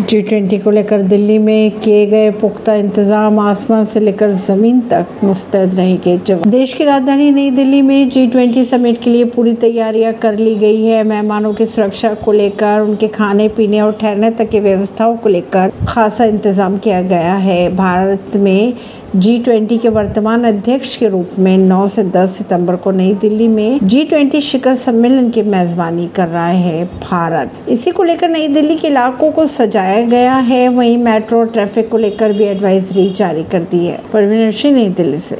G twenty को लेकर दिल्ली में किए गए पुख्ता इंतज़ाम आसमान से लेकर ज़मीन तक मुस्तैद रहेंगे जब देश की राजधानी नई दिल्ली में जी ट्वेंटी समिट के लिए पूरी तैयारियाँ कर ली गई है। मेहमानों की सुरक्षा को लेकर, उनके खाने, पीने और ठहरने तक की व्यवस्थाओं को लेकर खासा इंतज़ाम किया गया है। भारत में जी ट्वेंटी के वर्तमान अध्यक्ष के रूप में 9 से 10 सितंबर को नई दिल्ली में जी ट्वेंटी शिखर सम्मेलन की मेजबानी कर रहा है भारत। इसी को लेकर नई दिल्ली के इलाकों को सजाया गया है। वहीं मेट्रो ट्रैफ़िक को लेकर भी एडवाइजरी जारी कर दी है। परवीन सिंह नई दिल्ली से।